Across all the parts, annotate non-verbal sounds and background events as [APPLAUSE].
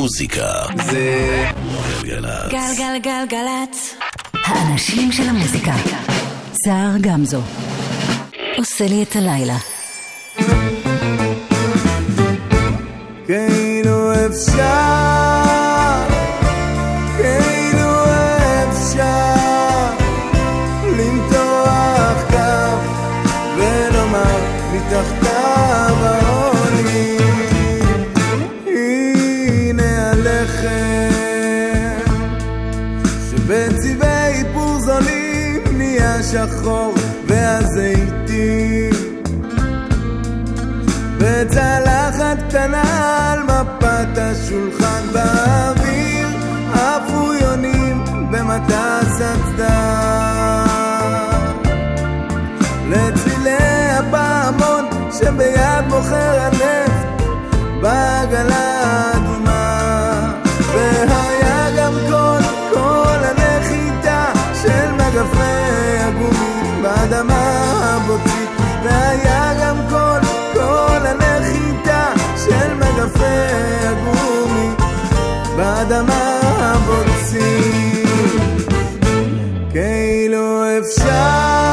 המוזיקה זה גלגלצ. גלגלגלגלצ. האנשים של המוזיקה. סער גמזו. עושה לי את הלילה. כאילו אפשר, השולחן באוויר כאילו אפשר,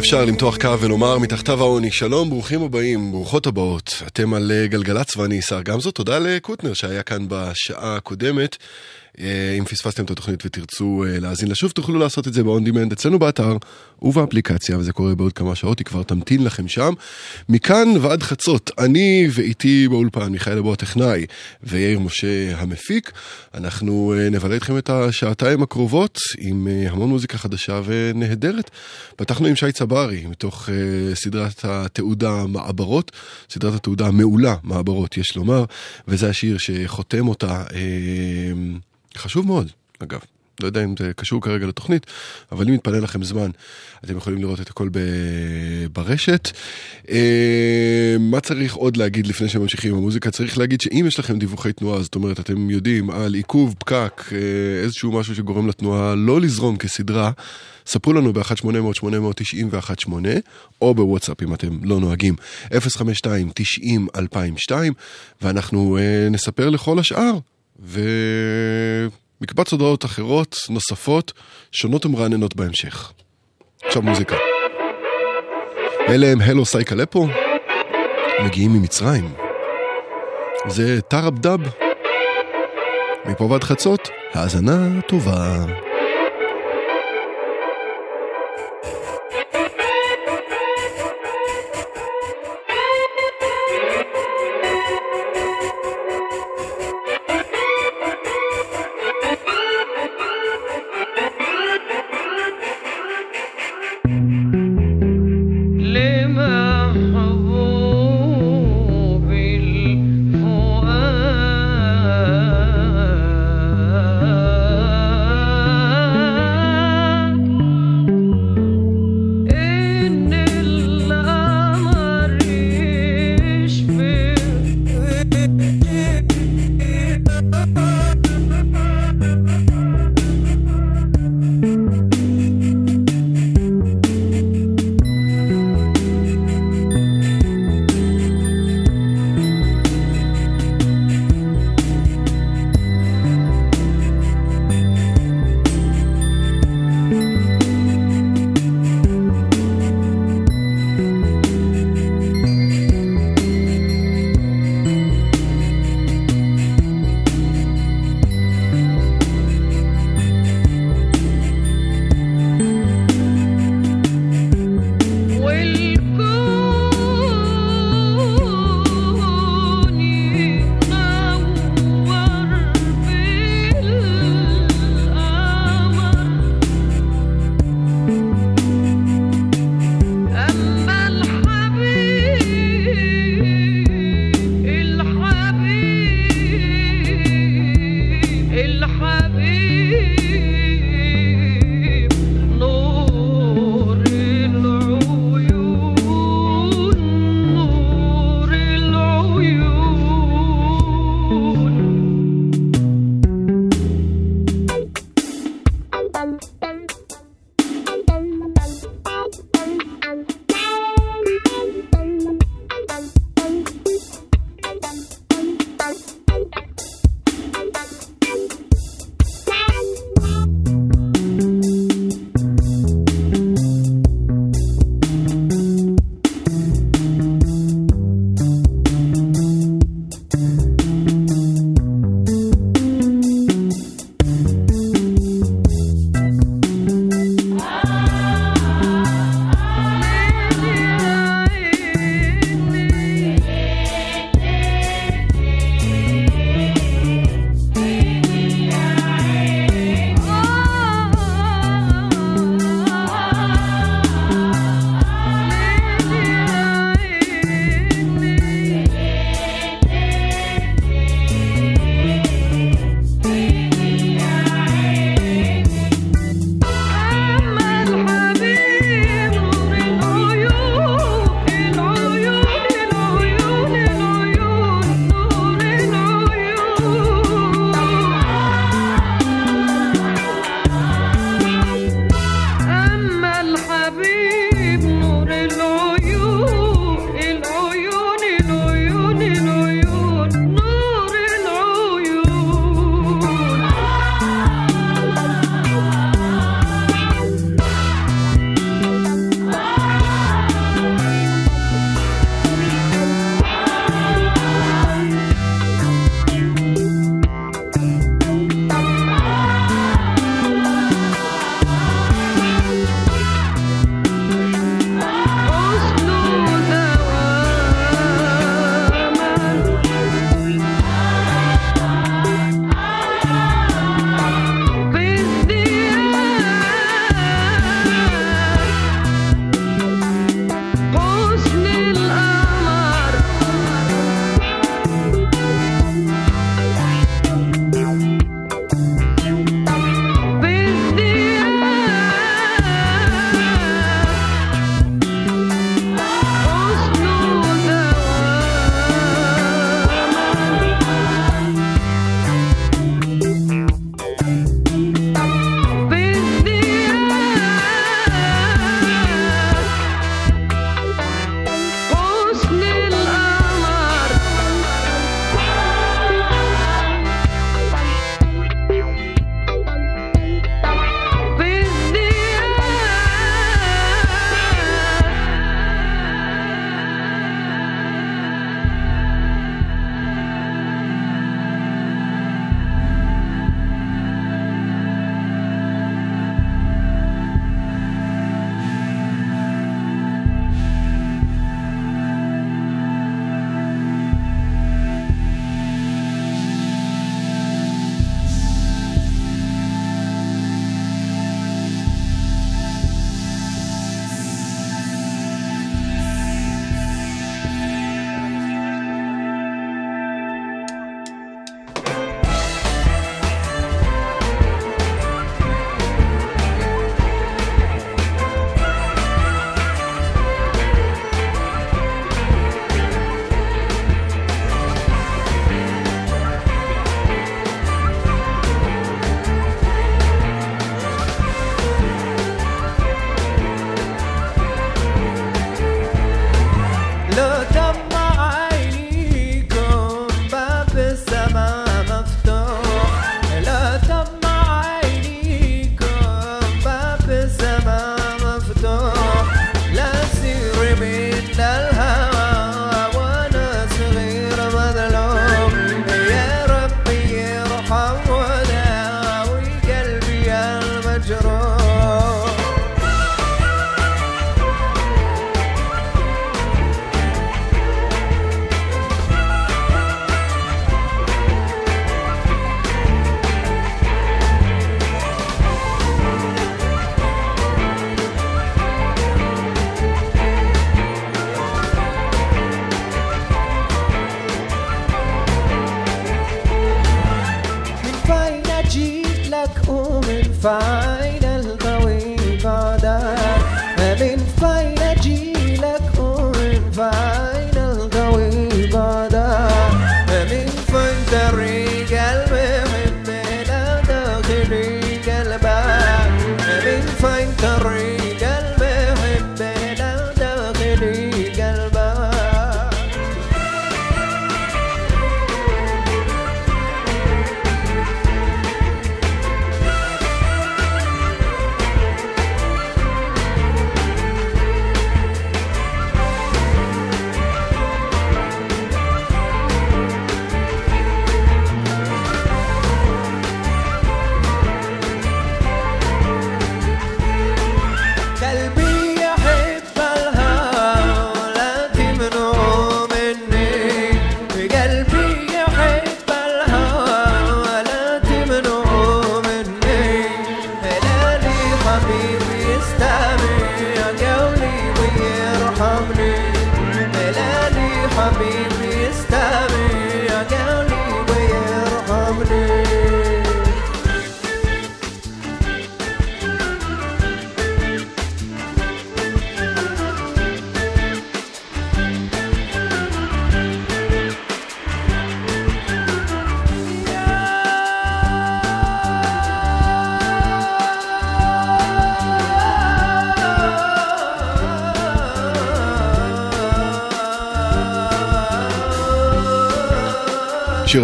אפשר למתוח קו ולומר מתחתיו העוני, שלום, ברוכים הבאים, ברוכות הבאות. אתם על אה, גלגלצ ואני שר גמזו, תודה לקוטנר שהיה כאן בשעה הקודמת. אה, אם פספסתם את התוכנית ותרצו אה, להאזין לה שוב, תוכלו לעשות את זה ב-on demand אצלנו באתר ובאפליקציה, וזה קורה בעוד כמה שעות, היא כבר תמתין לכם שם. מכאן ועד חצות, אני ואיתי באולפן, מיכאל אבו הטכנאי ויאיר משה המפיק, אנחנו אה, נבלה איתכם את השעתיים הקרובות עם המון מוזיקה חדשה ונהדרת. פתחנו עם שי צברי, מתוך סדרת התעודה מעברות, סדרת התעודה המעולה מעברות, יש לומר, וזה השיר שחותם אותה. חשוב מאוד, אגב. לא יודע אם זה קשור כרגע לתוכנית, אבל אם יתפנה לכם זמן, אתם יכולים לראות את הכל ב- ברשת. אה, מה צריך עוד להגיד לפני שממשיכים עם המוזיקה? צריך להגיד שאם יש לכם דיווחי תנועה, זאת אומרת, אתם יודעים על עיכוב, פקק, אה, איזשהו משהו שגורם לתנועה לא לזרום כסדרה, ספרו לנו ב-1-800-890-1-8, או בוואטסאפ אם אתם לא נוהגים, 052-90-2002, ואנחנו אה, נספר לכל השאר. ומקבץ הודעות אחרות, נוספות, שונות ומרעננות בהמשך. עכשיו מוזיקה. אלה הם הלו סייקלפו, מגיעים ממצרים. זה טראב דאב. מפה ועד חצות, האזנה טובה.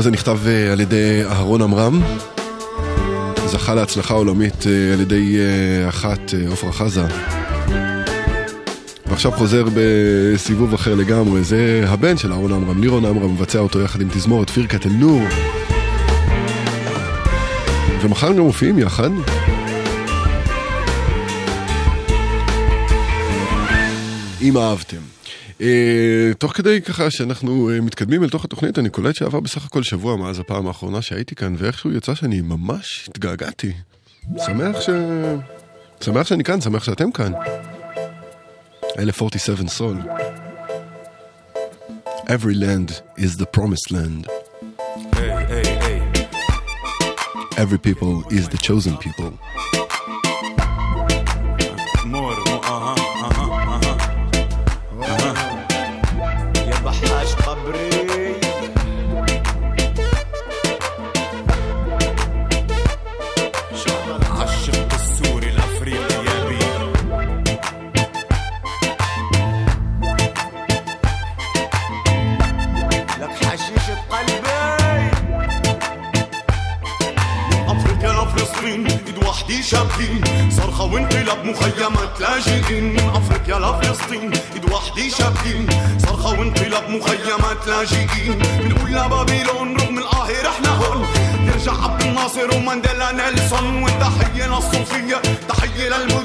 הזה נכתב אה, על ידי אה, אהרון עמרם, זכה להצלחה עולמית אה, על ידי אחת, עפרה חזה. ועכשיו חוזר בסיבוב אחר לגמרי, זה הבן של אהרון עמרם, לירון עמרם, מבצע אותו יחד עם תזמורת פירקת אל-נור. ומחר גם מופיעים יחד. אם אהבתם. אה, תוך כדי ככה שאנחנו אה, מתקדמים אל תוך התוכנית, אני קולט שעבר בסך הכל שבוע מאז הפעם האחרונה שהייתי כאן, ואיכשהו יצא שאני ממש התגעגעתי. שמח ש... שמח שאני כאן, שמח שאתם כאן. 1047 סול. Every land is the promised land. Every people is the chosen people. مختلفين من افريقيا لفلسطين إيد وحدي شابكين صرخة وانقلاب مخيمات لاجئين. من كل بابلون رغم القاهره إحنا هون. نرجع عبد الناصر ومانديلا نيلسون والتحية للصوفية تحية للم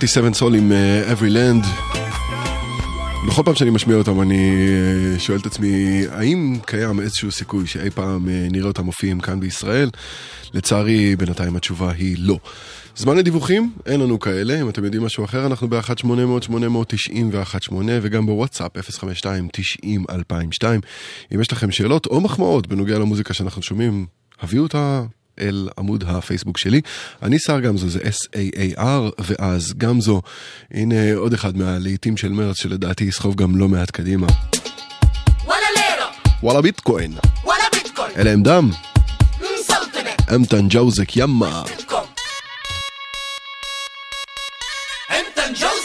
47 סול עם אה, Every Land. בכל פעם שאני משמיע אותם אני אה, שואל את עצמי, האם קיים איזשהו סיכוי שאי פעם אה, נראה אותם מופיעים כאן בישראל? לצערי, בינתיים התשובה היא לא. זמן לדיווחים? אין לנו כאלה. אם אתם יודעים משהו אחר, אנחנו ב-1-800-890-118 וגם בוואטסאפ 052-90-2002. אם יש לכם שאלות או מחמאות בנוגע למוזיקה שאנחנו שומעים, הביאו אותה אל עמוד הפייסבוק שלי. אני שר גמזו, זה S-A-A-R, ואז גמזו. הנה עוד אחד מהלעיתים של מרץ שלדעתי יסחוב גם לא מעט קדימה. וואלה לירו! וואלה ביטקוין! וואלה ביטקוין! אלה הם דם! אמתן ג'אוזק ימה! אמתן ג'אוזק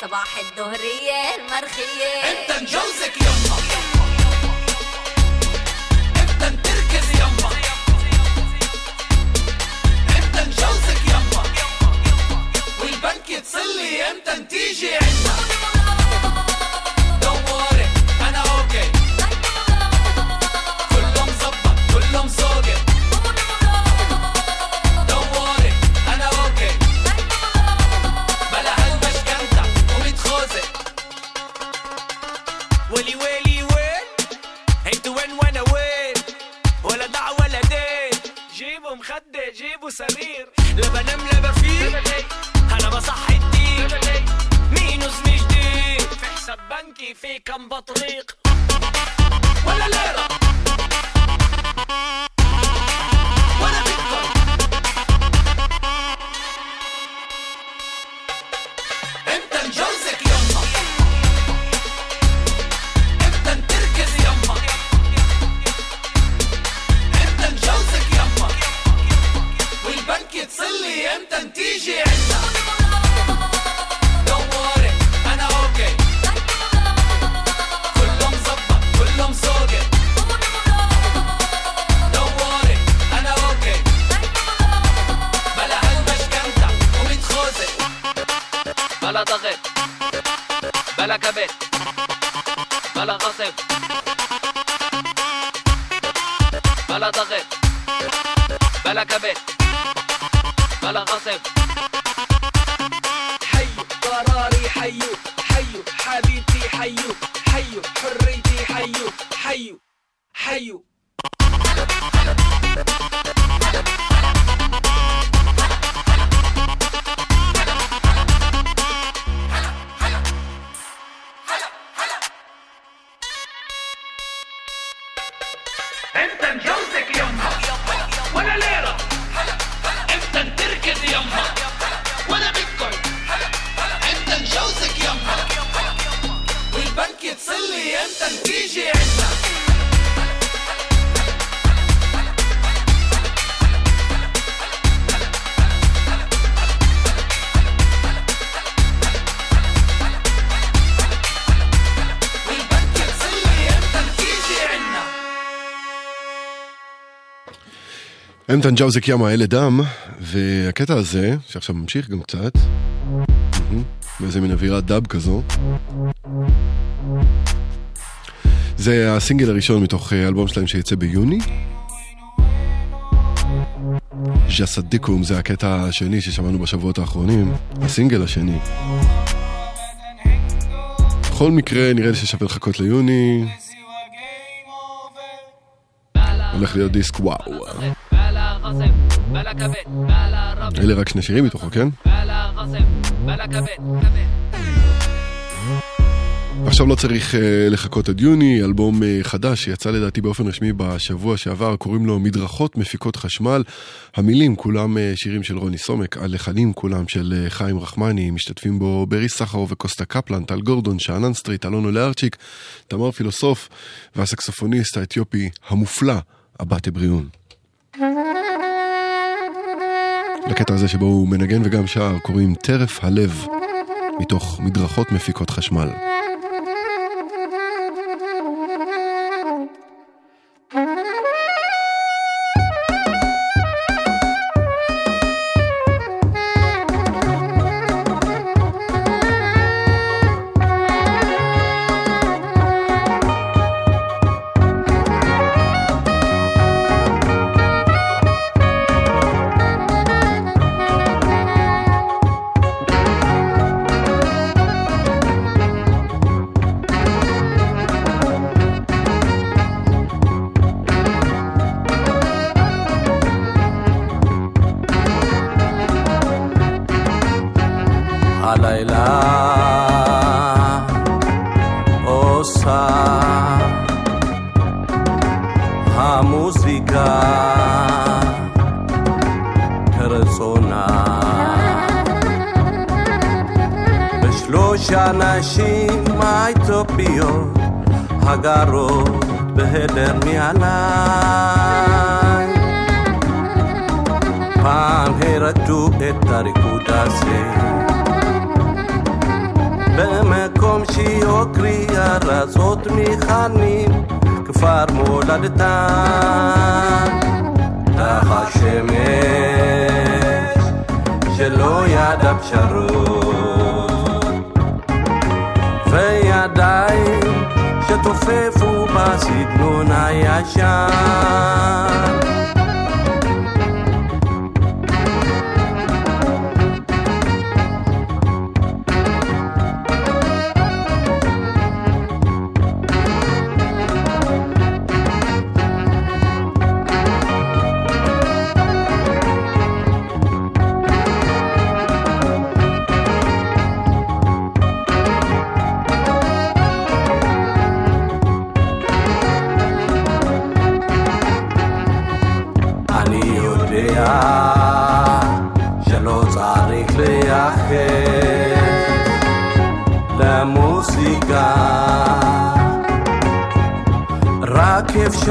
صباح الظهرية المرخية. انت نجوزك يما. انت نتركز يما. انت نجوزك يما. والبنك يتصلي إمتى تيجي عنا سرير لا بنام لا بفيق أنا بصحي الدين مينوس مش جديد في حساب بنكي في كم بطريق. ولا ليرة. وبكت صلي إمتى تيجي عندك. אמתן ג'אוזק ימה אלה דם, והקטע הזה, שעכשיו ממשיך גם קצת, באיזה מין אווירת דאב כזו, זה הסינגל הראשון מתוך אה, אלבום שלהם שיצא ביוני. ז'סדיקום זה הקטע השני ששמענו בשבועות האחרונים, הסינגל השני. בכל מקרה נראה לי ששווה לחכות ליוני, הולך להיות דיסק וואו. אלה רק שני שירים מתוכו, כן? עכשיו לא צריך אה, לחכות עד יוני, אלבום אה, חדש שיצא לדעתי באופן רשמי בשבוע שעבר, קוראים לו מדרכות מפיקות חשמל. המילים כולם אה, שירים של רוני סומק, הלחנים כולם של אה, חיים רחמני, משתתפים בו ברי סחרוב וקוסטה קפלן, טל גורדון, שאנן סטריט, אלונו לארצ'יק, תמר פילוסוף והסקסופוניסט האתיופי המופלא, אבטה בריאון. לקטע הזה שבו הוא מנגן וגם שר קוראים טרף הלב, מתוך מדרכות מפיקות חשמל. בשלוש הנשים האתיופיות הגרות בהדר מעליי פעם הרדו את הריקוד הזה. במקום שיוקרי ארזות מחנים כפר מולדתה תחת שמש שלא ידע פשרות το φεύγουμε, σηκώνει η αγιά.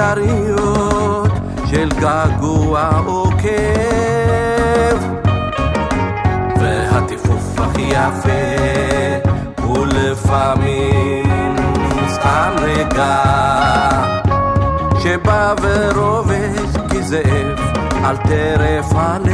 אפשריות של געגוע כאב והטיפוף הכי יפה הוא לפעמים סתם רגע שבא ורובץ כזאב על טרף הלב.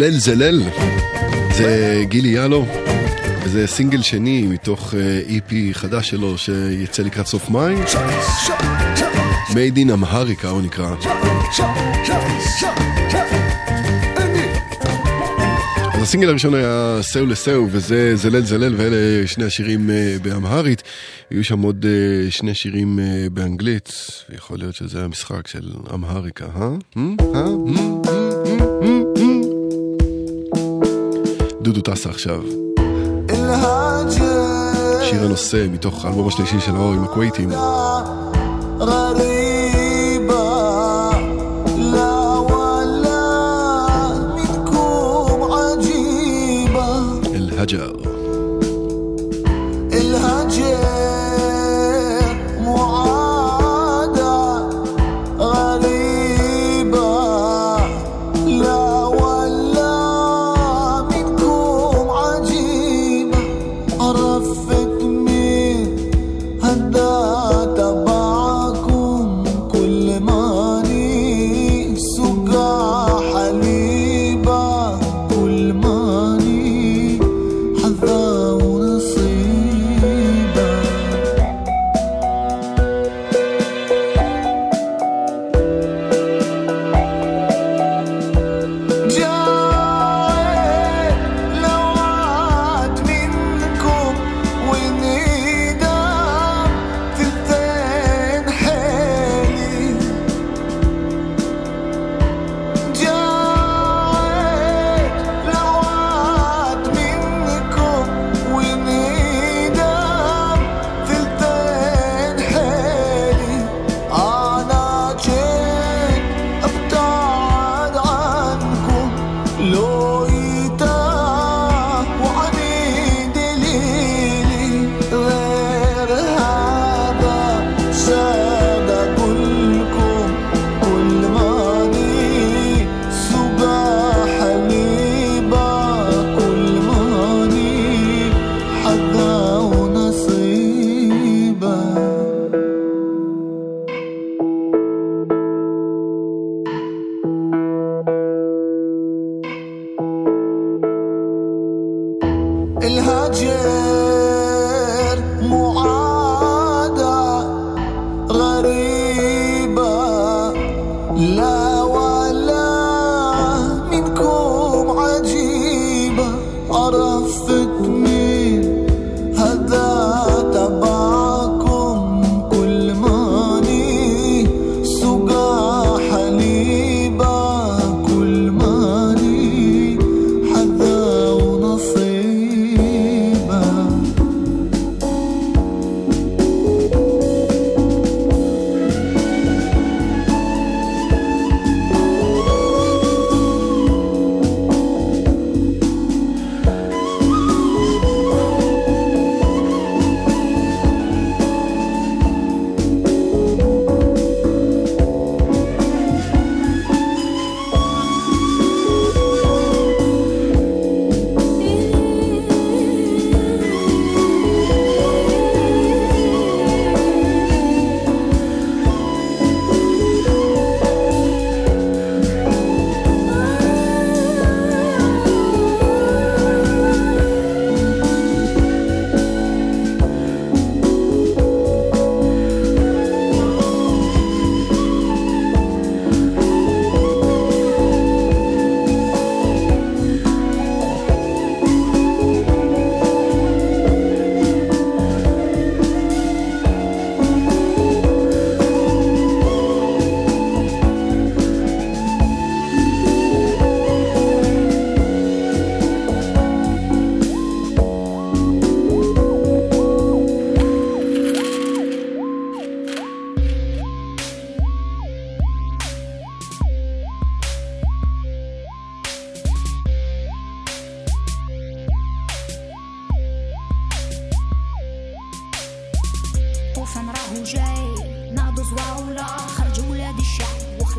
זלל זלל זה גילי יאלו וזה סינגל שני מתוך אה, איפי חדש שלו שיצא לקראת סוף מאי Made in Amharica הוא נקרא אז הסינגל הראשון היה סאו לסאו, וזה זלל זלל, ואלה שני השירים אה, באמהרית. היו שם עוד אה, שני שירים באנגלית, ויכול להיות שזה המשחק של אמהריקה, אה? אה? אה? טסה עכשיו. שיר הנושא מתוך האלבום השלישי של האור עם הכווייטים.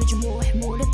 Encourage more, more to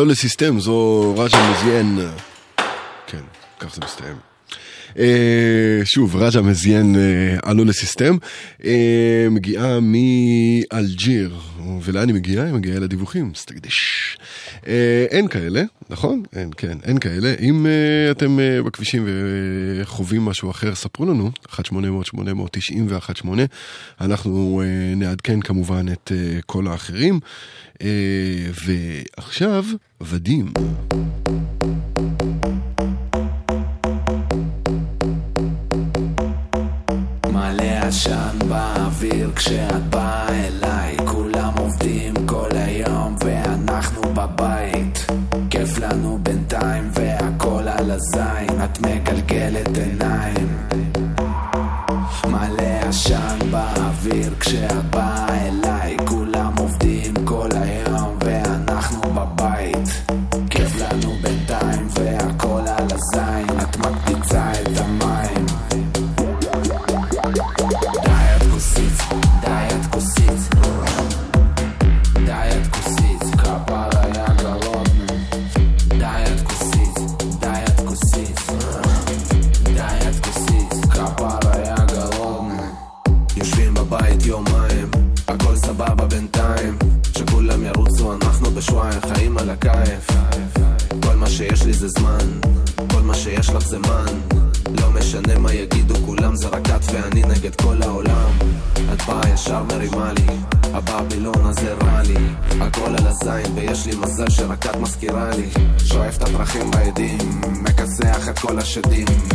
לא לסיסטם, זו רג'ה מזיין. אה, כן, כך זה מסתיים. אה, שוב, רג'ה מזיין עלו אה, לסיסטם, מגיעה מאלג'יר, ולאן היא מגיעה? היא מגיעה לדיווחים, סטגדיש. אין כאלה, נכון, אין, כן, אין כאלה. אם uh, אתם uh, בכבישים וחווים משהו אחר, ספרו לנו, 1-800-890 ו-1-8, אנחנו uh, נעדכן כמובן את uh, כל האחרים. Uh, ועכשיו, ודים. עשן באוויר כשאת באה אליי כולם עובדים כל היום ואנחנו בבית הזין, את מגלגלת עיניים. I should rimbalzi.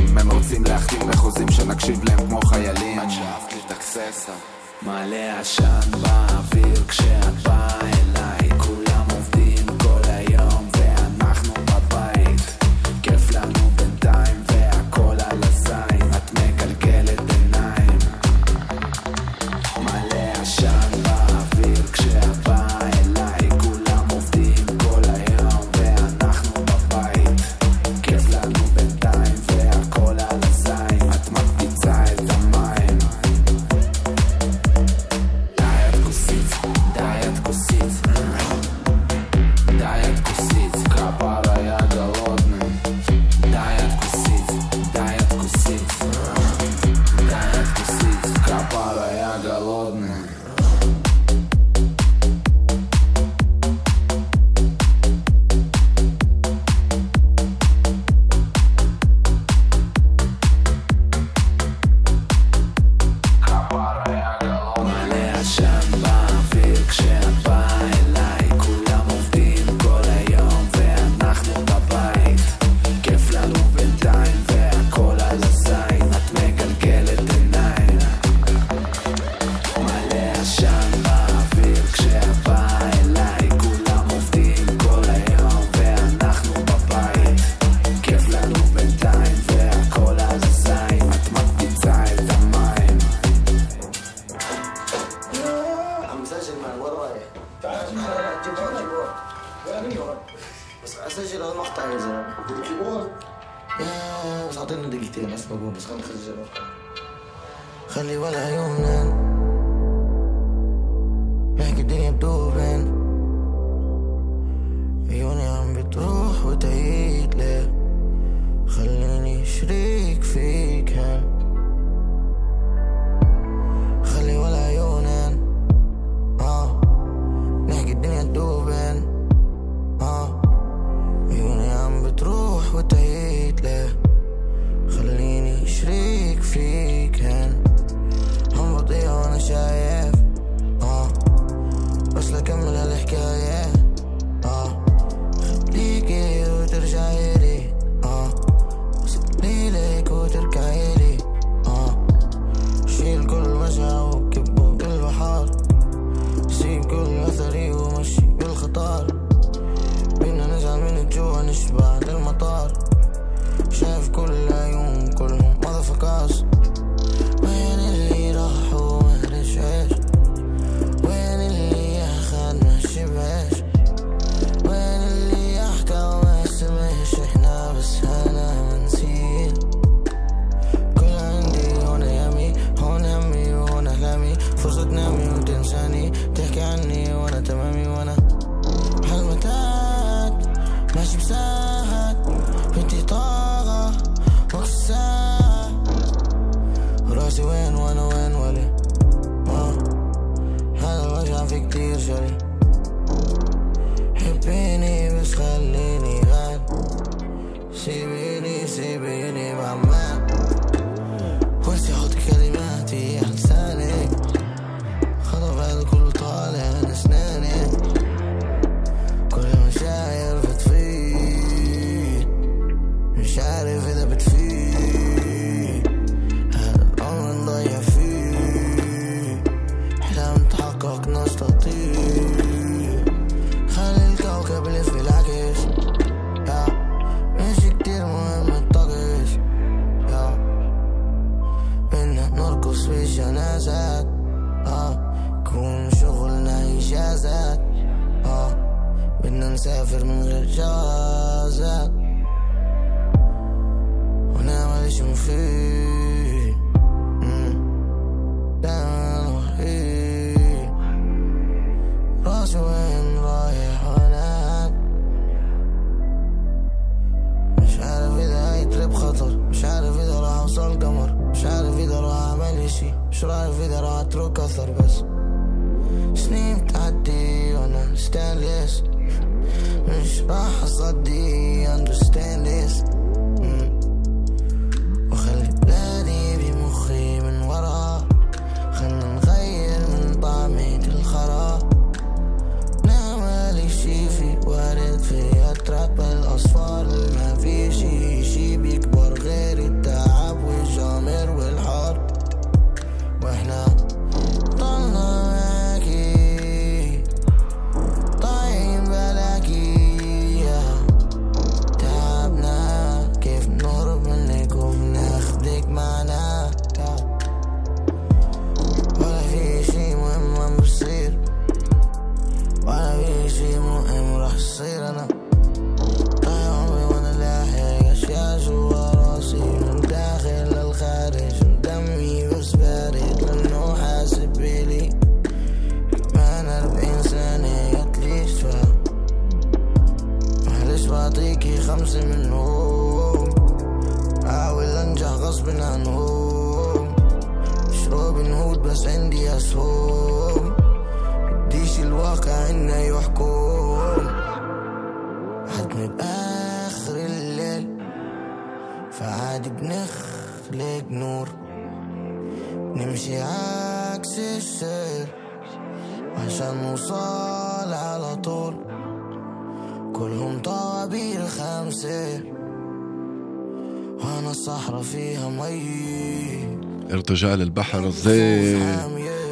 שג'אל אל-בחר זה,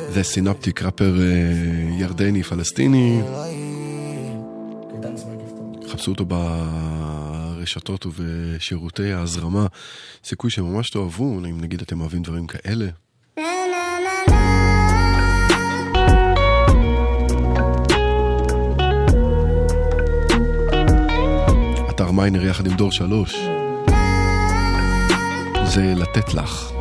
זה סינפטיק ראפר אה, ירדני פלסטיני. חפשו אותו ברשתות ובשירותי ההזרמה. סיכוי שממש תאהבו, אם נגיד אתם אוהבים דברים כאלה. אתר מיינר יחד עם דור שלוש. זה לתת לך.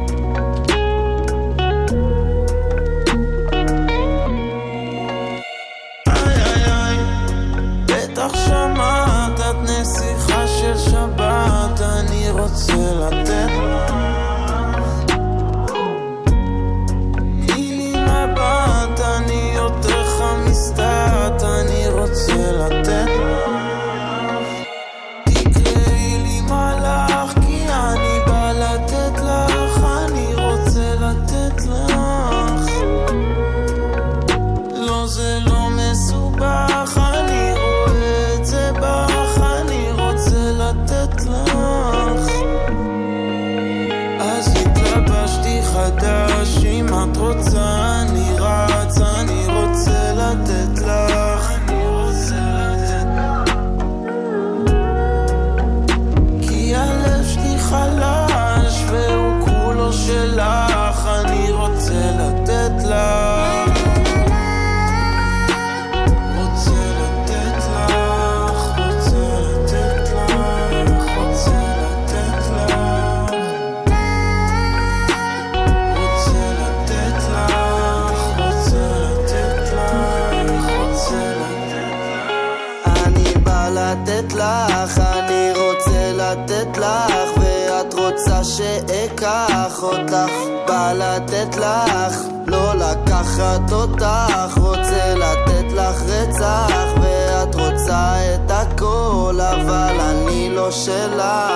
אותך. בא לתת לך, לא לקחת אותך, רוצה לתת לך רצח, ואת רוצה את הכל, אבל אני לא שלך.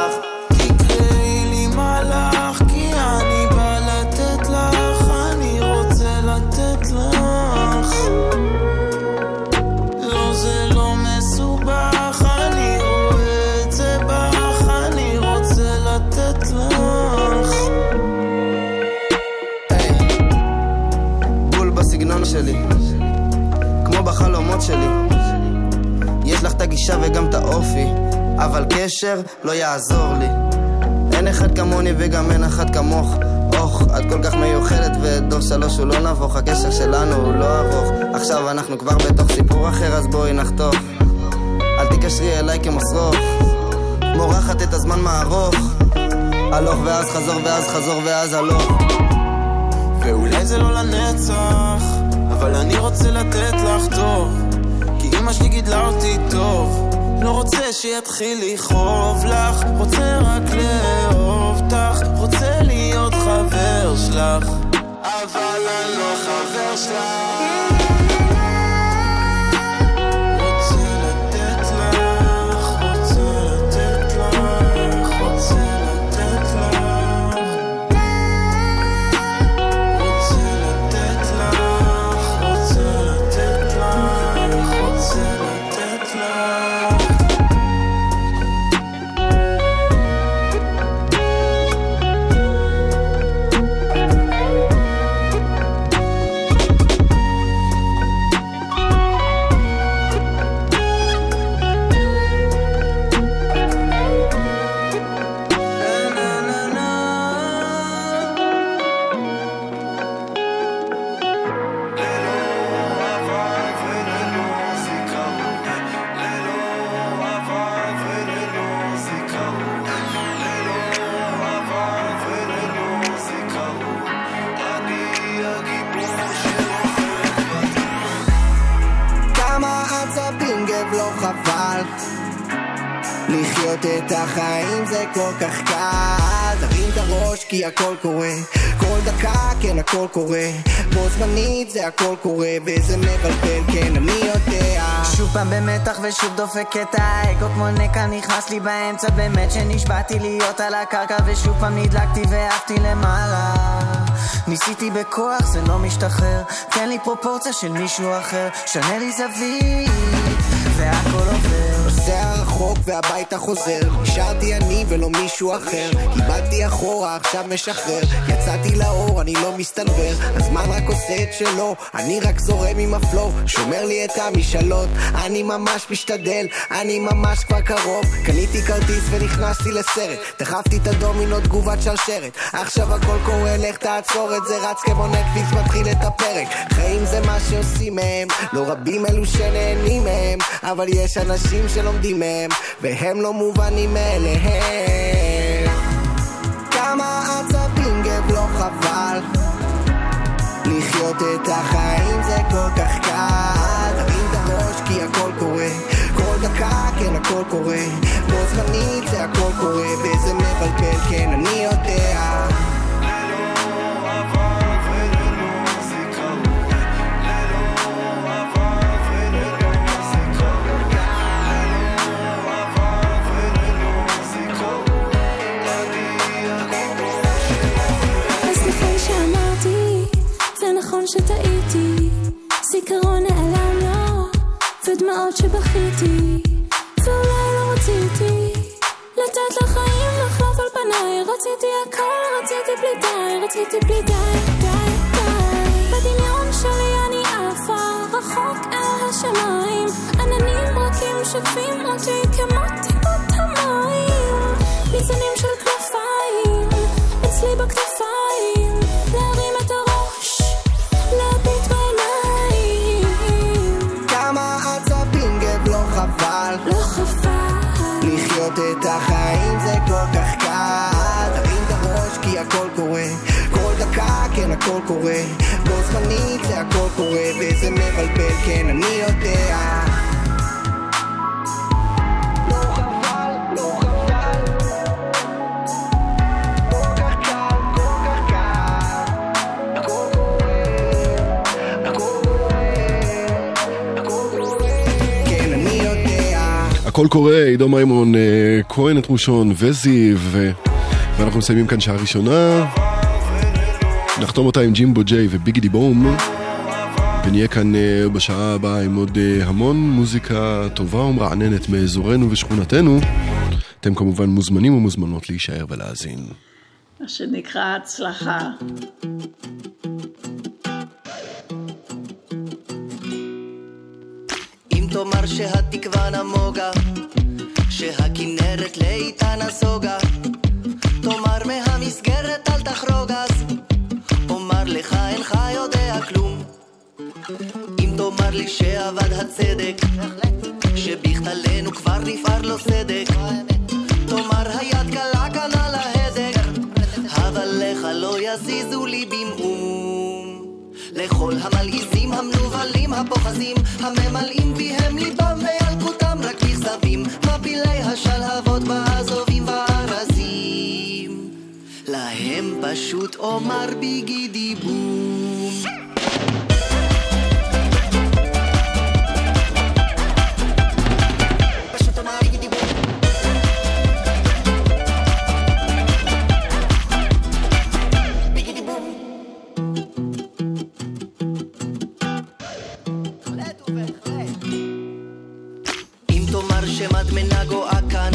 הגישה וגם את האופי, אבל קשר לא יעזור לי. אין אחד כמוני וגם אין אחת כמוך. אוח, את כל כך מיוחדת ודור שלוש הוא לא נבוך, הקשר שלנו הוא לא ארוך. עכשיו אנחנו כבר בתוך סיפור אחר, אז בואי נחתוך. אל תקשרי אליי כמסרוך, מורחת את הזמן מערוך. הלוך ואז חזור ואז חזור ואז הלוך. ואולי זה לא לנצח, אבל אני רוצה לתת לך טוב. אמא שלי גידלה אותי טוב. לא רוצה שיתחיל לכאוב לך, רוצה רק לאהוב אותך, רוצה להיות חבר שלך. אבל אני לא חבר שלך. החיים זה כל כך קל. תרים את הראש כי הכל קורה. כל דקה כן הכל קורה. בו זמנית זה הכל קורה וזה מבלבל כן אני יודע. שוב פעם במתח ושוב דופק את האגו כמו נקע נכנס לי באמצע. באמת שנשבעתי להיות על הקרקע ושוב פעם נדלקתי ועפתי למעלה. ניסיתי בכוח זה לא משתחרר. תן לי פרופורציה של מישהו אחר. שנה לי זווית והכל עובר. נוסע רחוק והביתה חוזר. נשארתי אני ולא מישהו אחר. איבדתי אחורה עכשיו משחרר. יצאתי לאור אני לא מסתנוור. הזמן רק עושה את שלו אני רק זורם עם הפלואו. שומר לי את המשאלות. אני ממש משתדל אני ממש כבר קרוב. קניתי כרטיס ונכנסתי לסרט. דחפתי את הדומינו תגובת שרשרת. עכשיו הכל קורה לך תעצור את זה. רץ כמו נטפליקס מתחיל את הפרק. חיים זה מה שעושים מהם לא רבים אלו שנהנים מהם אבל יש אנשים שלומדים מהם והם לא מובנים מאליהם. כמה עצבים גב לא חבל, לחיות את החיים זה כל כך קל. תרים את הראש כי הכל קורה, כל דקה כן הכל קורה, בו זמנית זה הכל קורה, וזה מבלבל כן אני יודע. שטעיתי, זיכרון נעלם לו, ודמעות שבכיתי, ואולי לא רציתי, לתת לחיים לחלוף על פניי, רציתי הכל, רציתי בלי די, רציתי בלי די, די, די. בדמיון שלי אני עפה, רחוק אל השמיים, עננים רכים שוטפים אותי כמו טיפות המים, ניצנים של כנפיים, הכל קורה, בו זמנית זה הכל קורה, וזה מבלבל כן אני יודע. הכל קורה, עידו מימון, אה, כהן את ראשון וזיו, ואנחנו מסיימים כאן שעה ראשונה. נחתום אותה עם ג'ימבו ג'יי וביגידי בום. ונהיה כאן אה, בשעה הבאה עם עוד אה, המון מוזיקה טובה ומרעננת מאזורנו ושכונתנו. אתם כמובן מוזמנים ומוזמנות להישאר ולהאזין. מה שנקרא הצלחה. אם תאמר שהתקווה נמוגה, שהכנרת לאיתה נסוגה, תאמר מהמסגרת אל תחרוג אז, לך אינך יודע כלום. אם תאמר לי שאבד הצדק, שבכתלנו כבר נפער לו סדק, תאמר היד קלה כאן על ההדק, אבל לך לא יזיזו לי במאום. לכל המלעיזים, המנוולים, הפוחזים, הממלאים פיהם ליבם וילקותם רק כזבים, מפילי השלהבות בעזובים פשוט אומר ביגידי בום. שמדמנה גואה כאן,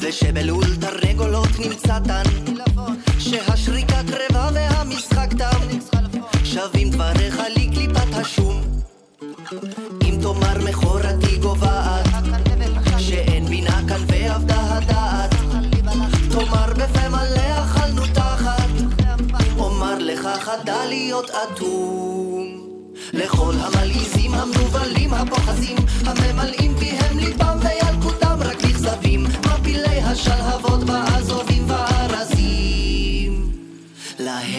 ושבלול תרנגולות נמצא תן, שווים דבריך לקליפת השום. אם תאמר מכורתי גוועת, שאין בינה כאן ואבדה הדעת, תאמר בפה מלא אכלנו תחת, אומר לך חדל להיות אטום. לכל המלעיזים, המנוולים, הפוחזים, הממלאים פיהם ליבם וילקותם רק לכזבים, מפילי השלהבות בעזובים והארזים.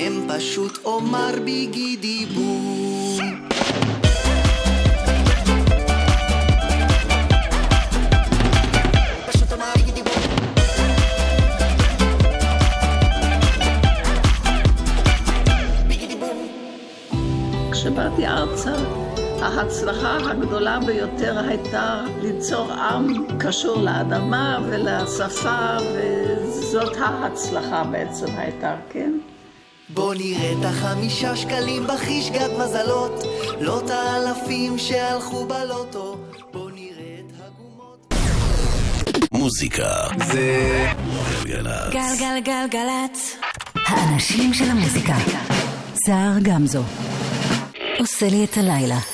להם פשוט אומר. ביגידי בום. כשבאתי ארצה, ההצלחה הגדולה ביותר הייתה ליצור עם קשור לאדמה ולשפה, וזאת ההצלחה בעצם הייתה, כן? בוא נראה את החמישה שקלים בחישגת מזלות, לא את האלפים שהלכו בלוטו. בוא נראה את הגומות. מוזיקה זה גלגלצ. גלגלגלגלצ. האנשים של המוזיקה. סער גמזו. עושה לי את הלילה.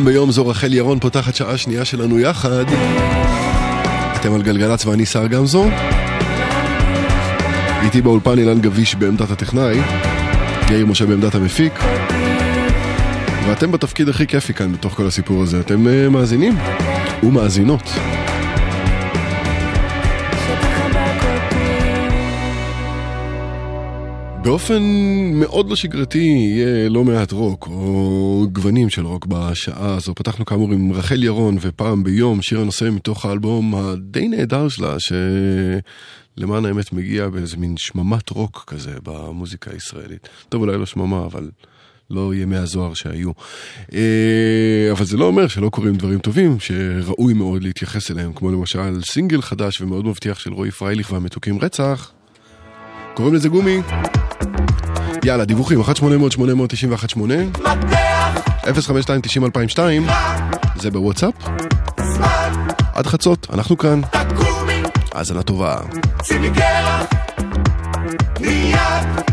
פעם ביום זו רחל ירון פותחת שעה שנייה שלנו יחד. אתם על גלגלצ ואני שר גמזו. איתי באולפן אילן גביש בעמדת הטכנאי, יאיר משה בעמדת המפיק. ואתם בתפקיד הכי כיפי כאן בתוך כל הסיפור הזה, אתם אה, מאזינים ומאזינות. באופן מאוד לא שגרתי יהיה לא מעט רוק, או גוונים של רוק בשעה הזו. פתחנו כאמור עם רחל ירון ופעם ביום, שיר הנושא מתוך האלבום הדי נהדר שלה, שלמען האמת מגיע באיזה מין שממת רוק כזה במוזיקה הישראלית. טוב, אולי לא שממה, אבל לא ימי הזוהר שהיו. אה, אבל זה לא אומר שלא קורים דברים טובים, שראוי מאוד להתייחס אליהם, כמו למשל סינגל חדש ומאוד מבטיח של רועי פרייליך והמתוקים רצח. קוראים לזה גומי. יאללה, דיווחים, 1-800-891-8 052-90-2002 זה בוואטסאפ. עד חצות, אנחנו כאן. האזנה טובה. שימי קרח, מיד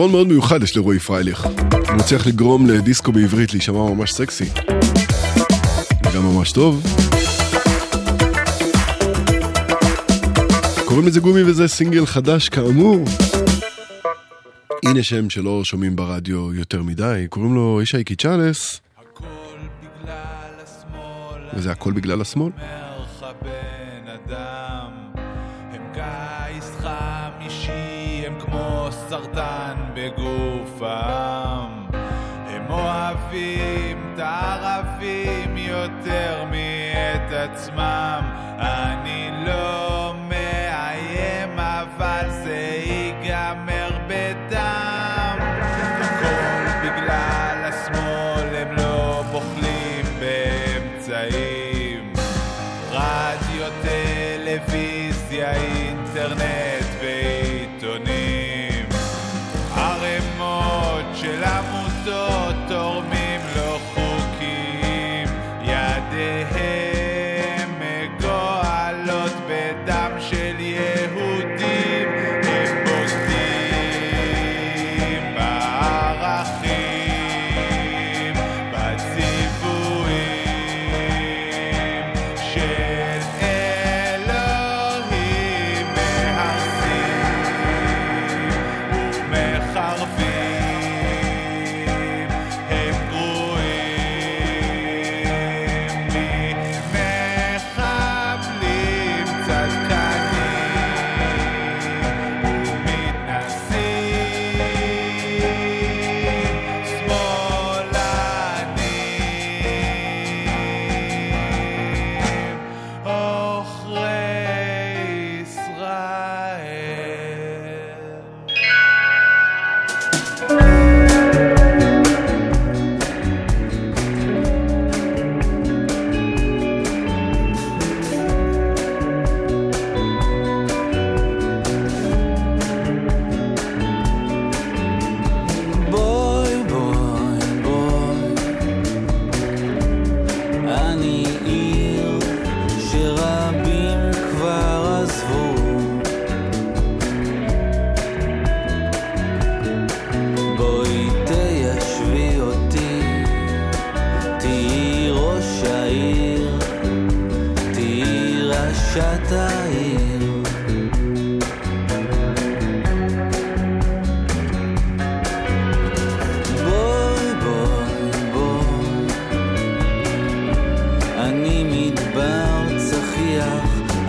כישרון מאוד מיוחד יש לרועי פרייליך. הוא מצליח לגרום לדיסקו בעברית להישמע ממש סקסי. וגם ממש טוב. קוראים לזה גומי וזה סינגל חדש כאמור. הנה שם שלא שומעים ברדיו יותר מדי, קוראים לו ישי קיצ'אנס. וזה הכל בגלל השמאל?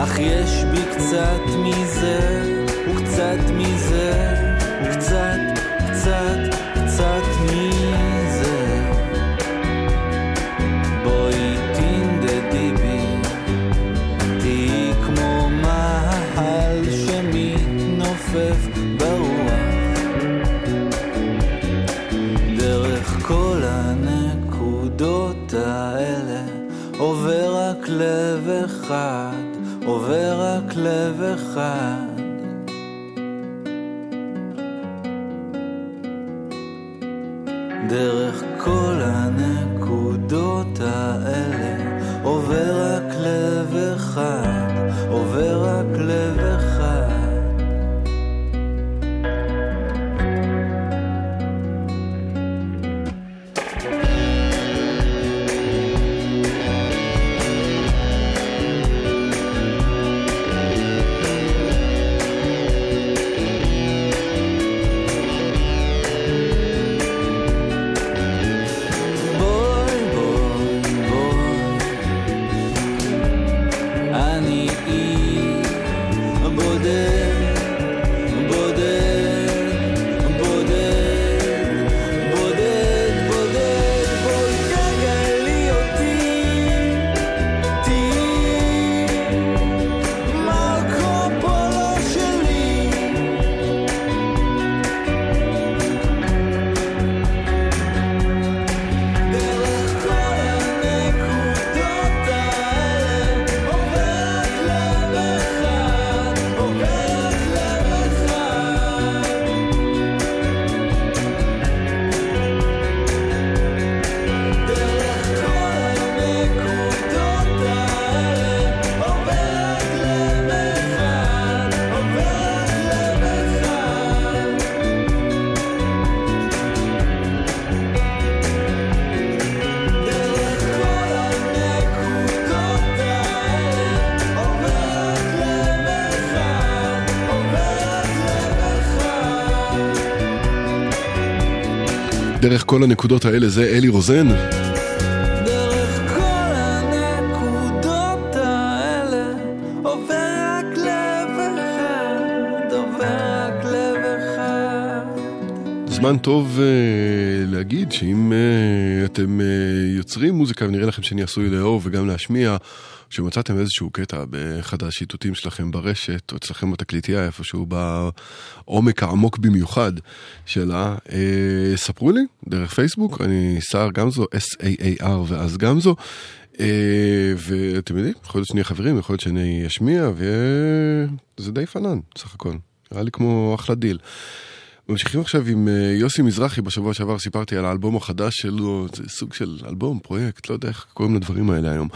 אך יש בי קצת מזה וקצת מזה וקצת קצת קצת מזה. בואי תנדדי בי תהיי כמו מאהל שמתנופף ברוח. דרך כל הנקודות האלה עובר רק לב אחד, עובר רק לב אחד. הנקודות האלה זה אלי רוזן. זמן טוב uh, להגיד שאם uh, אתם uh, יוצרים מוזיקה ונראה לכם שאני עשוי לאהוב וגם להשמיע, שמצאתם איזשהו קטע באחד השיטוטים שלכם ברשת, או אצלכם בתקליטייה איפשהו בעומק העמוק במיוחד שלה, אה, ספרו לי דרך פייסבוק, אני סער גמזו, S-A-A-R ואז גמזו. אה, ואתם יודעים, יכול להיות שנהיה חברים, יכול להיות שאני אשמיע, וזה די פנן, סך הכל. נראה לי כמו אחלה דיל. ממשיכים עכשיו עם אה, יוסי מזרחי, בשבוע שעבר סיפרתי על האלבום החדש שלו, זה סוג של אלבום, פרויקט, לא יודע איך קוראים לדברים האלה היום.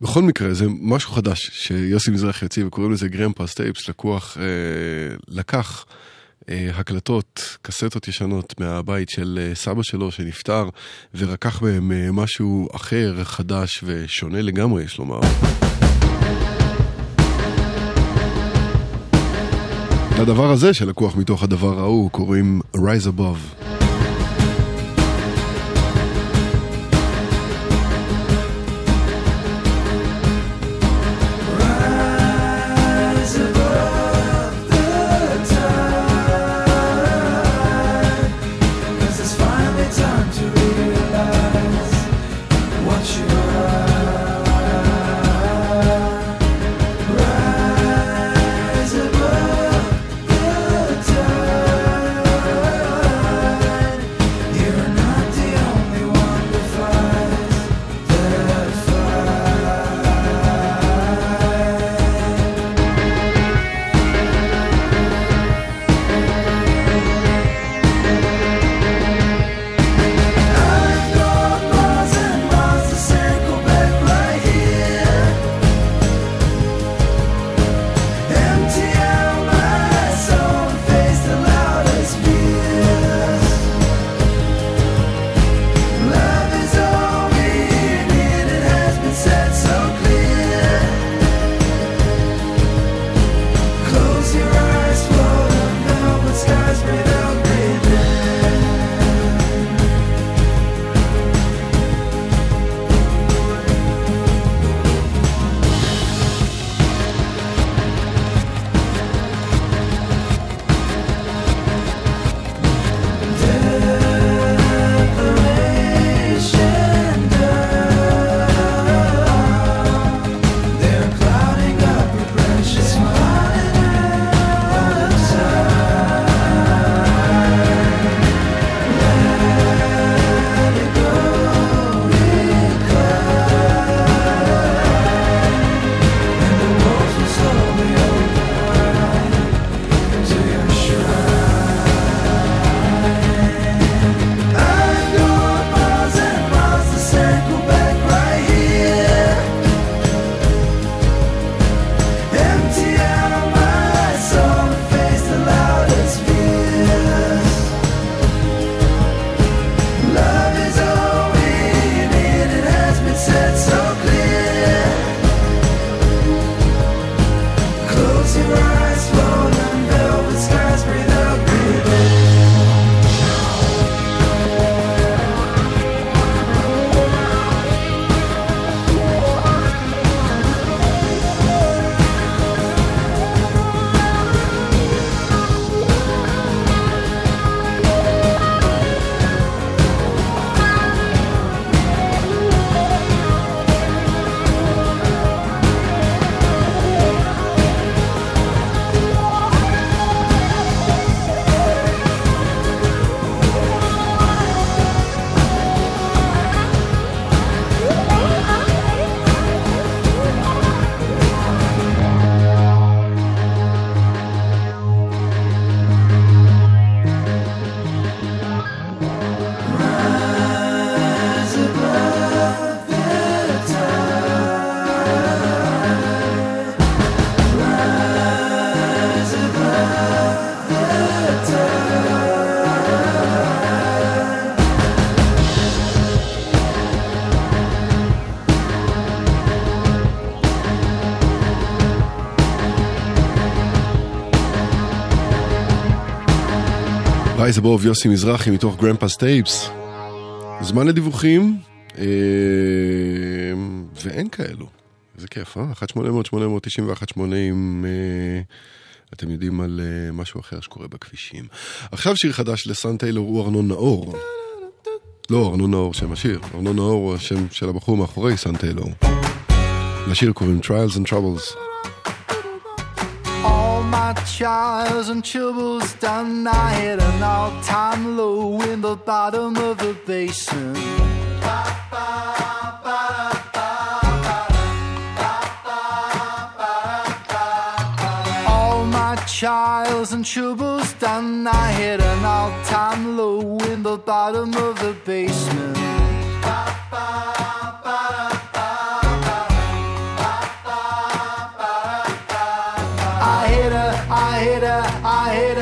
בכל מקרה, זה משהו חדש שיוסי מזרחי הוציא וקוראים לזה Grandpa's Tapes, לקוח, אה, לקח אה, הקלטות, קסטות ישנות מהבית של אה, סבא שלו שנפטר, ורקח בהם אה, משהו אחר, חדש ושונה לגמרי, יש לומר. לדבר הזה שלקוח מתוך הדבר ההוא קוראים Rise Above. רייז הבוב יוסי מזרחי מתוך גרמפס טייפס. זמן לדיווחים, אה, ואין כאלו. איזה כיף, אה? 1-800-891-80, אה, אתם יודעים על אה, משהו אחר שקורה בכבישים. עכשיו שיר חדש לסן טיילור הוא ארנון נאור. לא, ארנון נאור שם השיר. ארנון נאור הוא השם של הבחור מאחורי סן טיילור. לשיר קוראים Trials and Troubles. All my trials and troubles done, I hit an all-time low in the bottom of the basement. All my trials and troubles done, I hit an all-time low in the bottom of the basement. I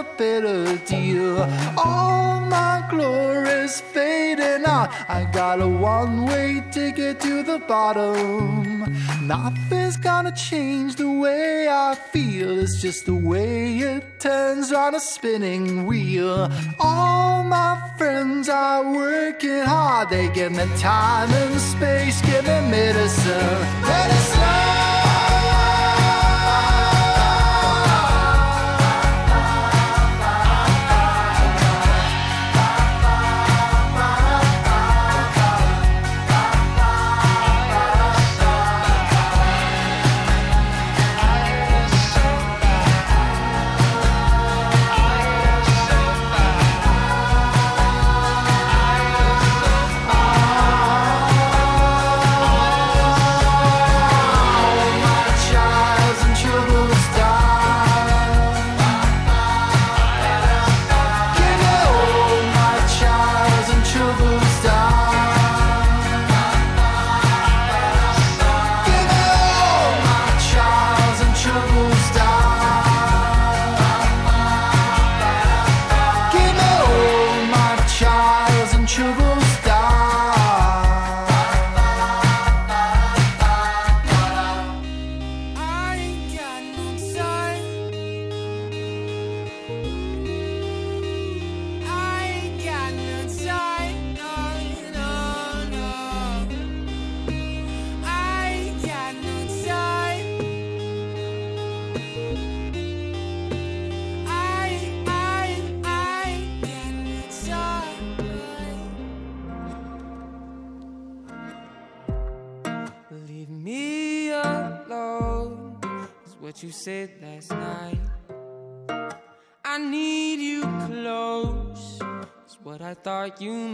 a bitter deal. All my glory's fading out. I got a one-way ticket to the bottom. Nothing's gonna change the way I feel. It's just the way it turns on a spinning wheel. All my friends are working hard. They give me time and space, give me medicine. Medicine. like you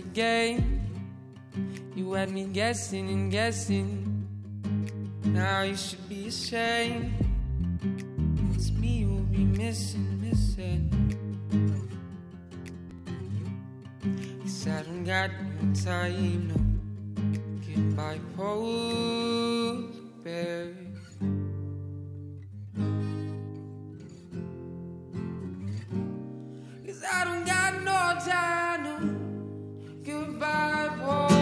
love into a game. You had me guessing and guessing. Now you should be ashamed. It's me you'll be missing, missing. Cause I don't got no time, no. Getting bipolar, babe. Cause I don't got no time goodbye, boy.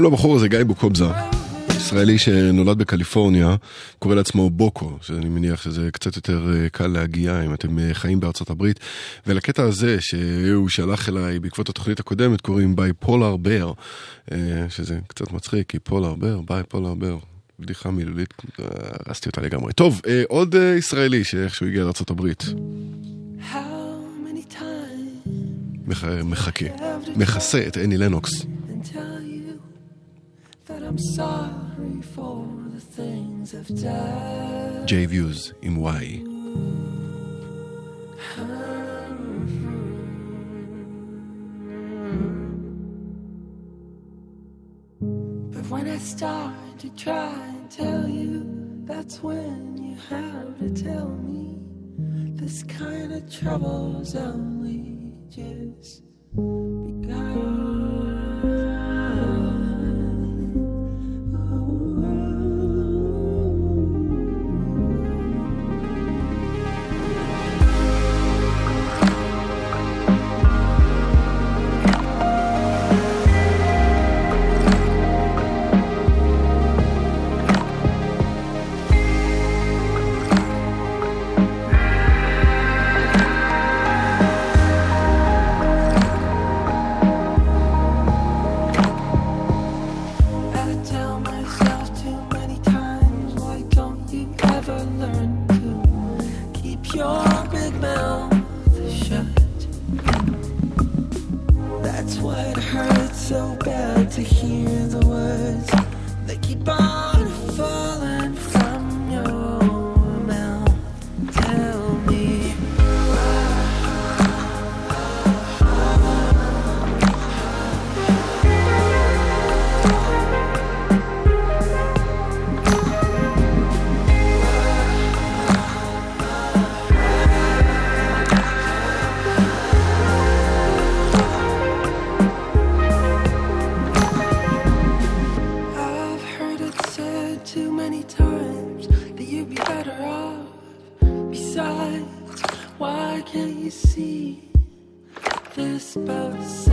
קוראים לבחור הזה גיא בוקובזה, ישראלי שנולד בקליפורניה, קורא לעצמו בוקו, שאני מניח שזה קצת יותר אה, קל להגיע אם אתם אה, חיים בארצות הברית. ולקטע הזה שהוא שלח אליי בעקבות התוכנית הקודמת קוראים Bipolar Bear, שזה קצת מצחיק, כי Polar Bear, Bipolar Bear. בדיחה מילולית, אה, הרסתי אותה לגמרי. טוב, עוד ישראלי שאיכשהו הגיע מח- מחכה, מכסה את אני לנוקס. I'm sorry for the things I've done. J-Views עם Y. But when I start to try and tell you, that's when you have to tell me this kind of trouble's only just begun. To hear the can't you see this boat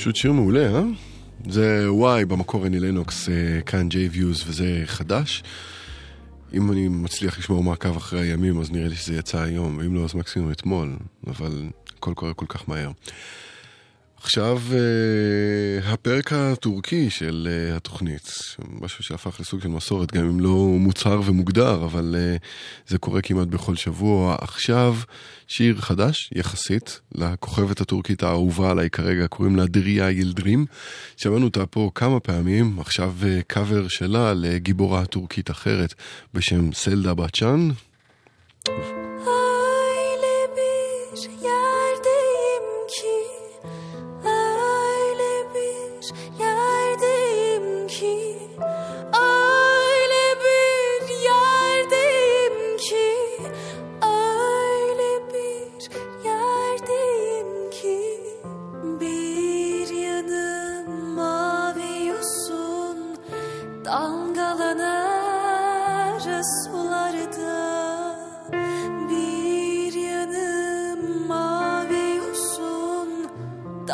פשוט שיר מעולה, אה? זה וואי, במקור אני לנוקס, אה, כאן ג'יי ויוז, וזה חדש. אם אני מצליח לשמור מעקב אחרי הימים, אז נראה לי שזה יצא היום, ואם לא, אז מקסימום אתמול, אבל הכל קורה כל כך מהר. עכשיו אה, הפרק הטורקי של אה, התוכנית, משהו שהפך לסוג של מסורת, גם אם לא מוצהר ומוגדר, אבל אה, זה קורה כמעט בכל שבוע. עכשיו שיר חדש יחסית לכוכבת הטורקית האהובה עליי כרגע, קוראים לה דריה ילדרים. שמענו אותה פה כמה פעמים, עכשיו קאבר שלה לגיבורה טורקית אחרת בשם סלדה בצ'אן.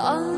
on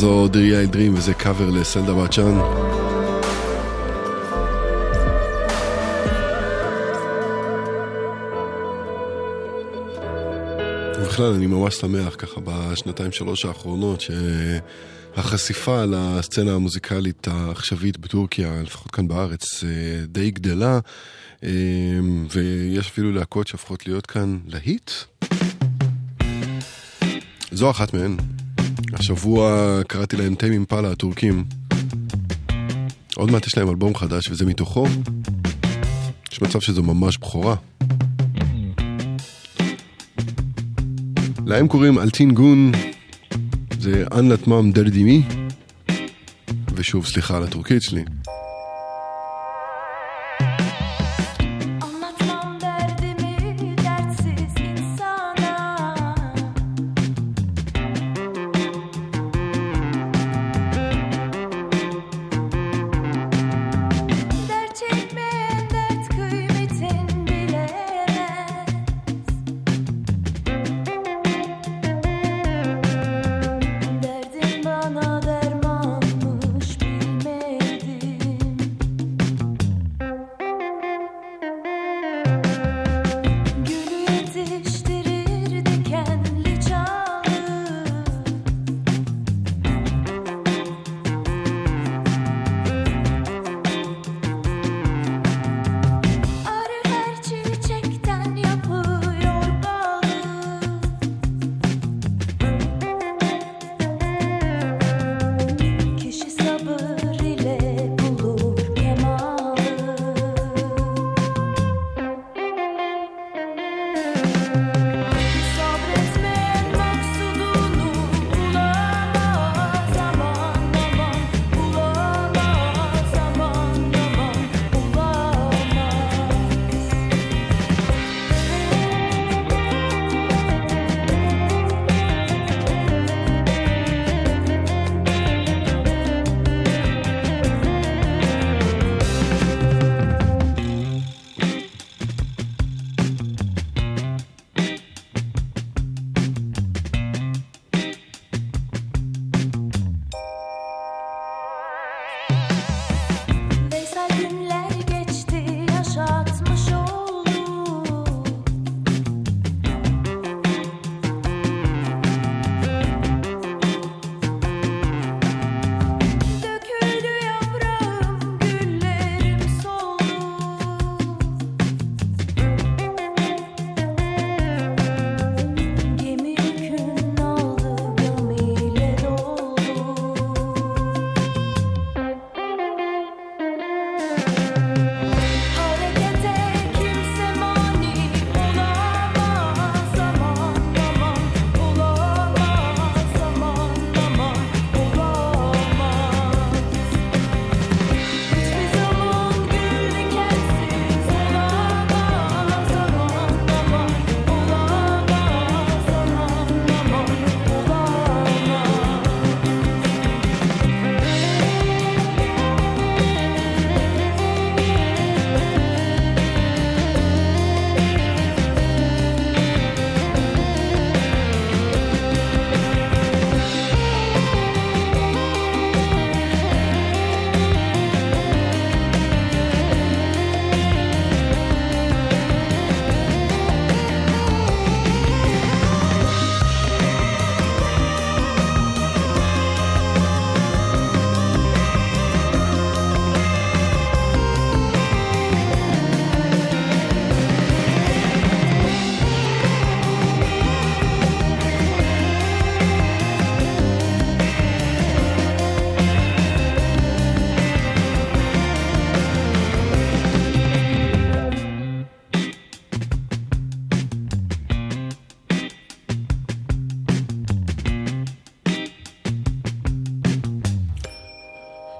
זו דריה אלדרים וזה קאבר לסלדה בצ'אן. ובכלל, אני ממש שמח ככה בשנתיים שלוש האחרונות שהחשיפה לסצנה המוזיקלית העכשווית בטורקיה, לפחות כאן בארץ, אה, די גדלה, אה, ויש אפילו להקות שהופכות להיות כאן להיט. זו אחת מהן. השבוע קראתי להם טיים אימפלה הטורקים. עוד מעט יש להם אלבום חדש וזה מתוכו. יש מצב שזו ממש בכורה. להם קוראים אלטין גון, זה אנלת מאם דרדימי, ושוב, סליחה על הטורקית שלי.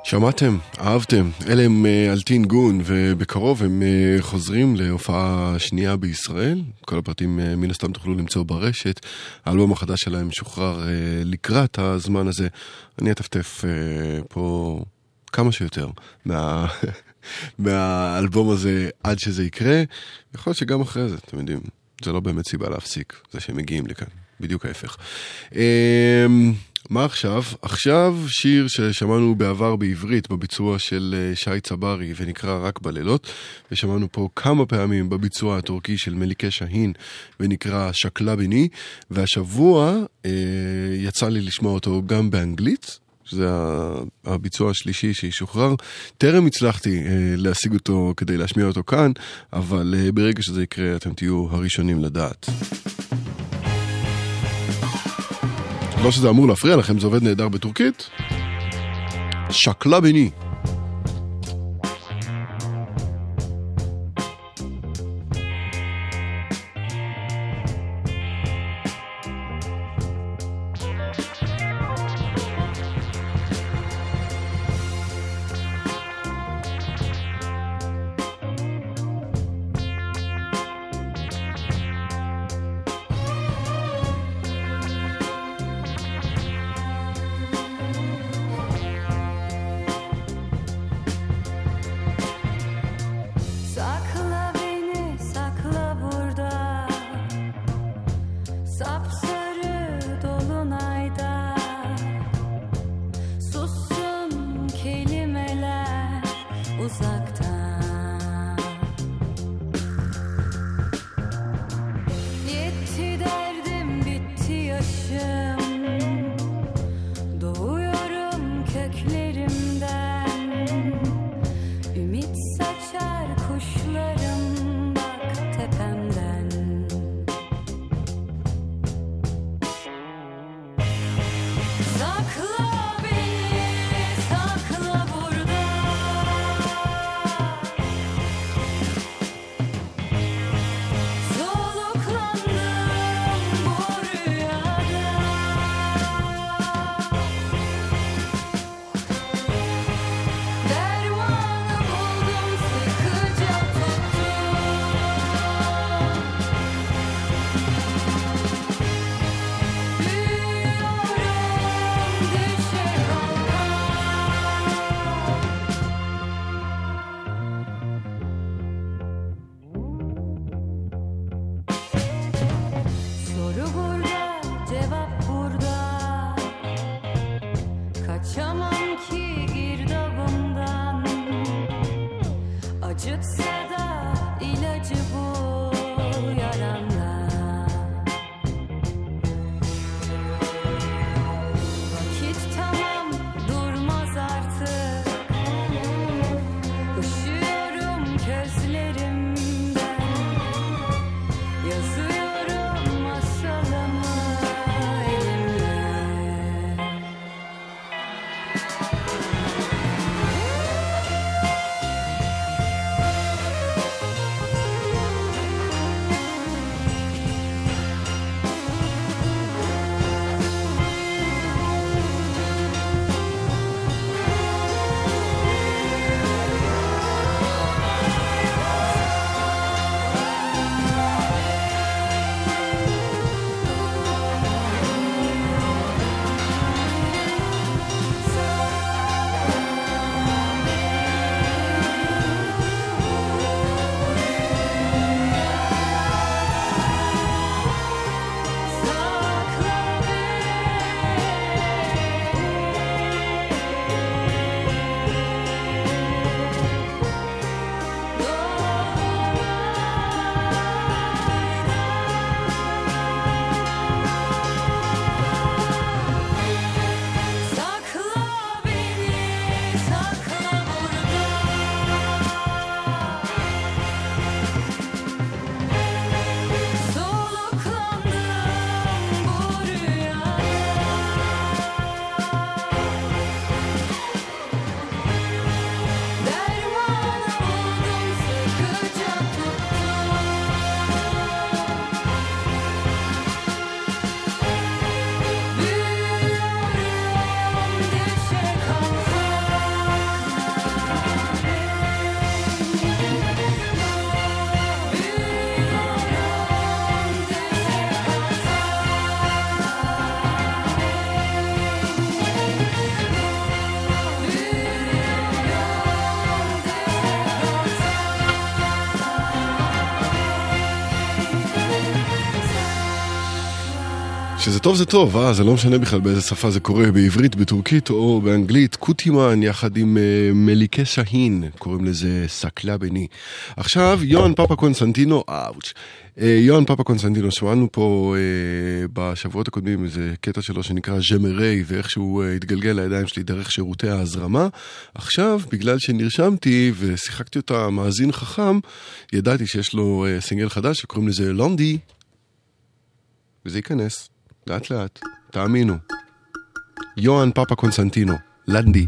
שמעתם, אהבתם, אלה הם אה, אלטין גון, ובקרוב הם אה, חוזרים להופעה שנייה בישראל. כל הפרטים אה, מן הסתם תוכלו למצוא ברשת. האלבום החדש שלהם משוחרר אה, לקראת הזמן הזה. אני אטפטף פה כמה שיותר מה... [LAUGHS] מהאלבום הזה עד שזה יקרה. יכול להיות שגם אחרי זה, אתם יודעים, זה לא באמת סיבה להפסיק, זה שהם מגיעים לכאן, בדיוק ההפך. מה עכשיו? עכשיו שיר ששמענו בעבר בעברית בביצוע של אה, שי צברי ונקרא רק בלילות ושמענו פה כמה פעמים בביצוע הטורקי של מליקה שהין ונקרא שקלה בני והשבוע אה, יצא לי לשמוע אותו גם באנגלית שזה הביצוע השלישי שישוחרר. טרם הצלחתי אה, להשיג אותו כדי להשמיע אותו כאן, אבל אה, ברגע שזה יקרה אתם תהיו הראשונים לדעת. לא שזה אמור להפריע לכם, זה עובד נהדר בטורקית. שקלה בני. שזה טוב זה טוב, אה? זה לא משנה בכלל באיזה שפה זה קורה, בעברית, בטורקית או באנגלית. קוטימן יחד עם uh, מליקה שהין, קוראים לזה סקלה בני. עכשיו, יוהאן פאפה קונסטנטינו, אאוץ'. Uh, יוהאן פאפה קונסטנטינו, שמענו פה uh, בשבועות הקודמים איזה קטע שלו שנקרא ז'מרי, ואיך שהוא uh, התגלגל לידיים שלי דרך שירותי ההזרמה. עכשיו, בגלל שנרשמתי ושיחקתי אותה מאזין חכם, ידעתי שיש לו uh, סינגל חדש וקוראים לזה לונדי. וזה ייכנס, לאט לאט, תאמינו. יוהאן פאפה קונסטנטינו, לנדי.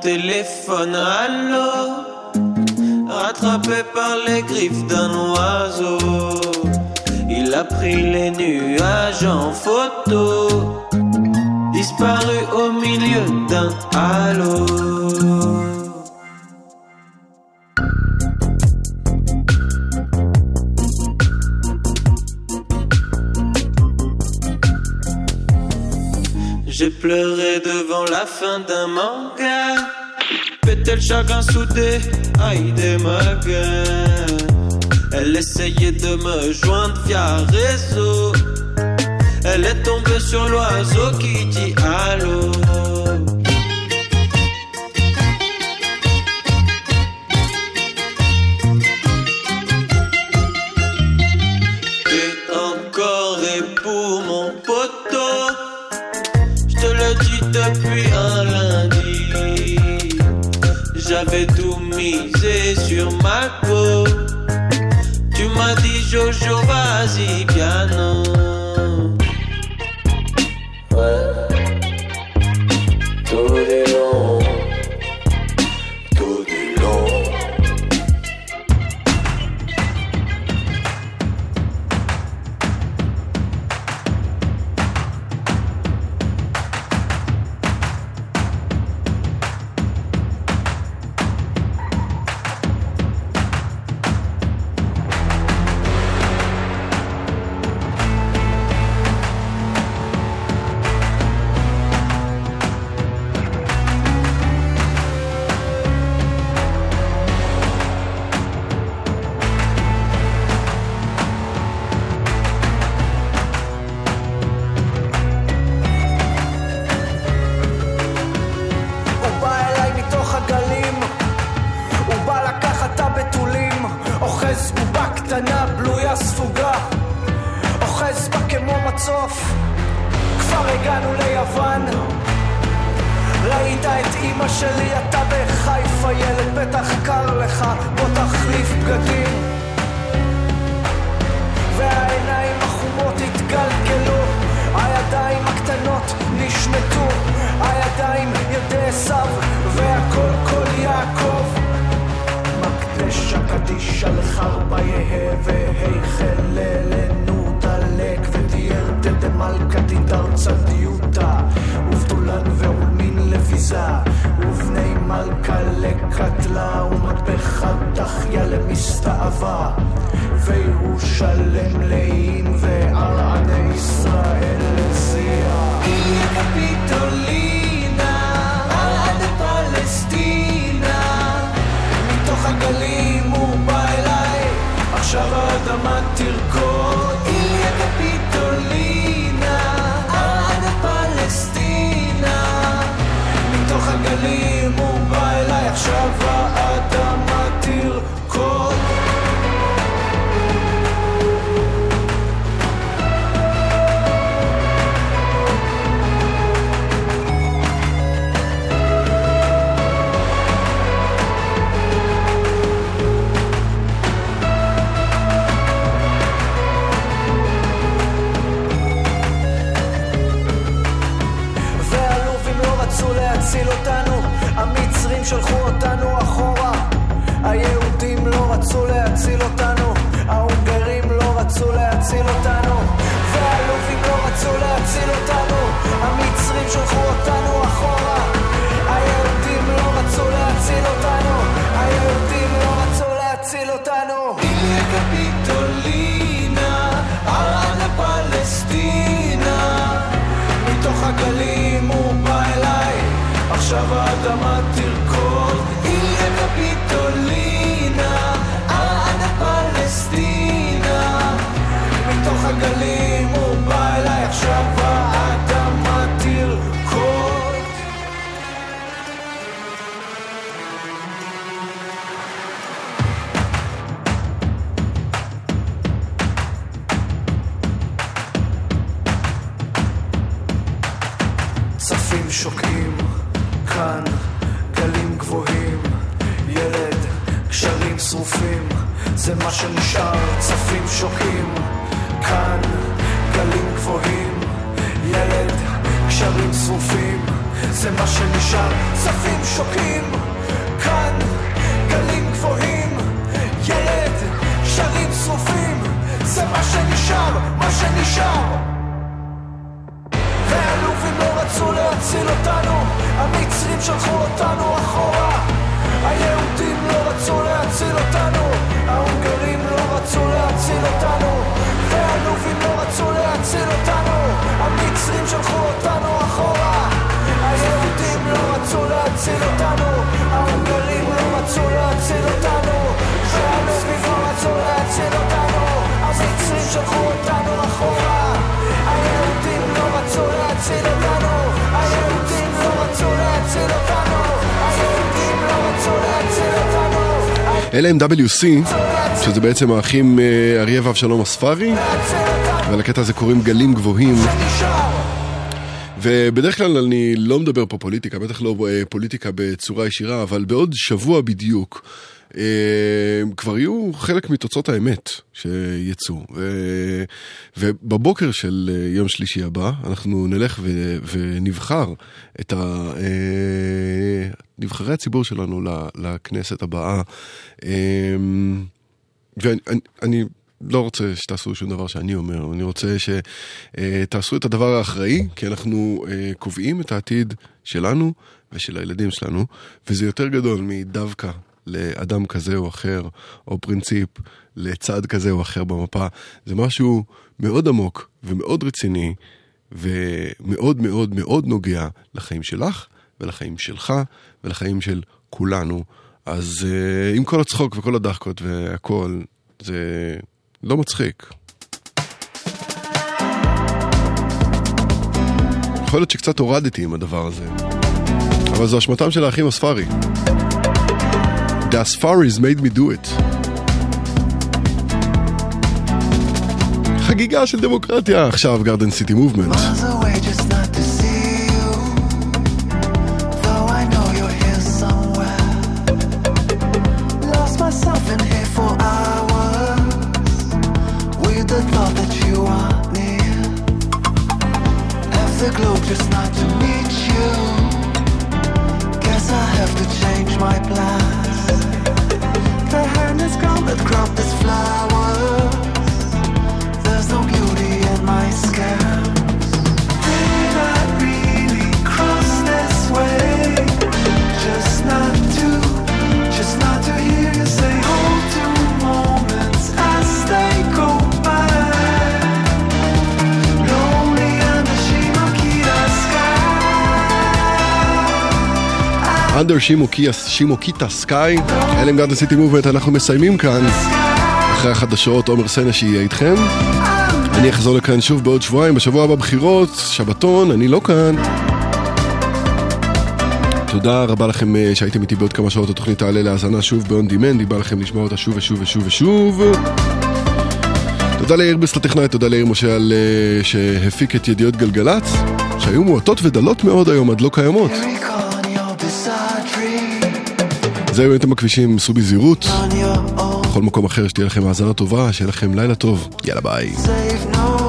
Téléphone l'eau Rattrapé par les griffes d'un oiseau. Il a pris les nuages en photo. Disparu au milieu d'un halo pleurais devant la fin d'un manga. Pétais le chagrin soudé, aïe des Elle essayait de me joindre via réseau. Elle est tombée sur l'oiseau qui dit allô. misé sur ma peau. Tu m'as dit Jojo, vas-y, piano. WC, שזה בעצם האחים אה, אריה ואבשלום אספרי, ולקטע הזה קוראים גלים גבוהים. ובדרך כלל אני לא מדבר פה פוליטיקה, בטח לא אה, פוליטיקה בצורה ישירה, אבל בעוד שבוע בדיוק כבר יהיו חלק מתוצאות האמת שיצאו. ובבוקר של אה, יום שלישי הבא אנחנו נלך ו, ונבחר את ה... אה, נבחרי הציבור שלנו לכנסת הבאה. אה, ואני אני, אני לא רוצה שתעשו שום דבר שאני אומר, אני רוצה שתעשו את הדבר האחראי, כי אנחנו אה, קובעים את העתיד שלנו ושל הילדים שלנו, וזה יותר גדול מדווקא לאדם כזה או אחר, או פרינציפ לצד כזה או אחר במפה. זה משהו מאוד עמוק ומאוד רציני, ומאוד מאוד מאוד נוגע לחיים שלך, ולחיים שלך, ולחיים של כולנו. אז אה, עם כל הצחוק וכל הדחקות והכל, זה לא מצחיק. יכול להיות שקצת הורדתי עם הדבר הזה, אבל זו אשמתם של האחים הספארי. The Asfaris made me do it. חגיגה של דמוקרטיה עכשיו, גרדן סיטי מובמנט. שימוקיטה סקאי, אלה הם גרדן סיטי מובמנט, אנחנו מסיימים כאן. אחרי החדשות, עומר סנש יהיה איתכם. אני אחזור לכאן שוב בעוד שבועיים, בשבוע הבא בחירות, שבתון, אני לא כאן. תודה רבה לכם אה, שהייתם איתי בעוד כמה שעות, התוכנית תעלה להאזנה שוב ב-on demand, בא לכם לשמוע אותה שוב ושוב ושוב ושוב. תודה ליאיר ביסט הטכנאי, תודה ליאיר משה על אה, שהפיק את ידיעות גלגלצ, שהיו מועטות ודלות מאוד היום, עד לא קיימות. זהו, הייתם בכבישים, סעו בזהירות. בכל מקום אחר שתהיה לכם האזנה טובה, שיהיה לכם לילה טוב. יאללה ביי. Save no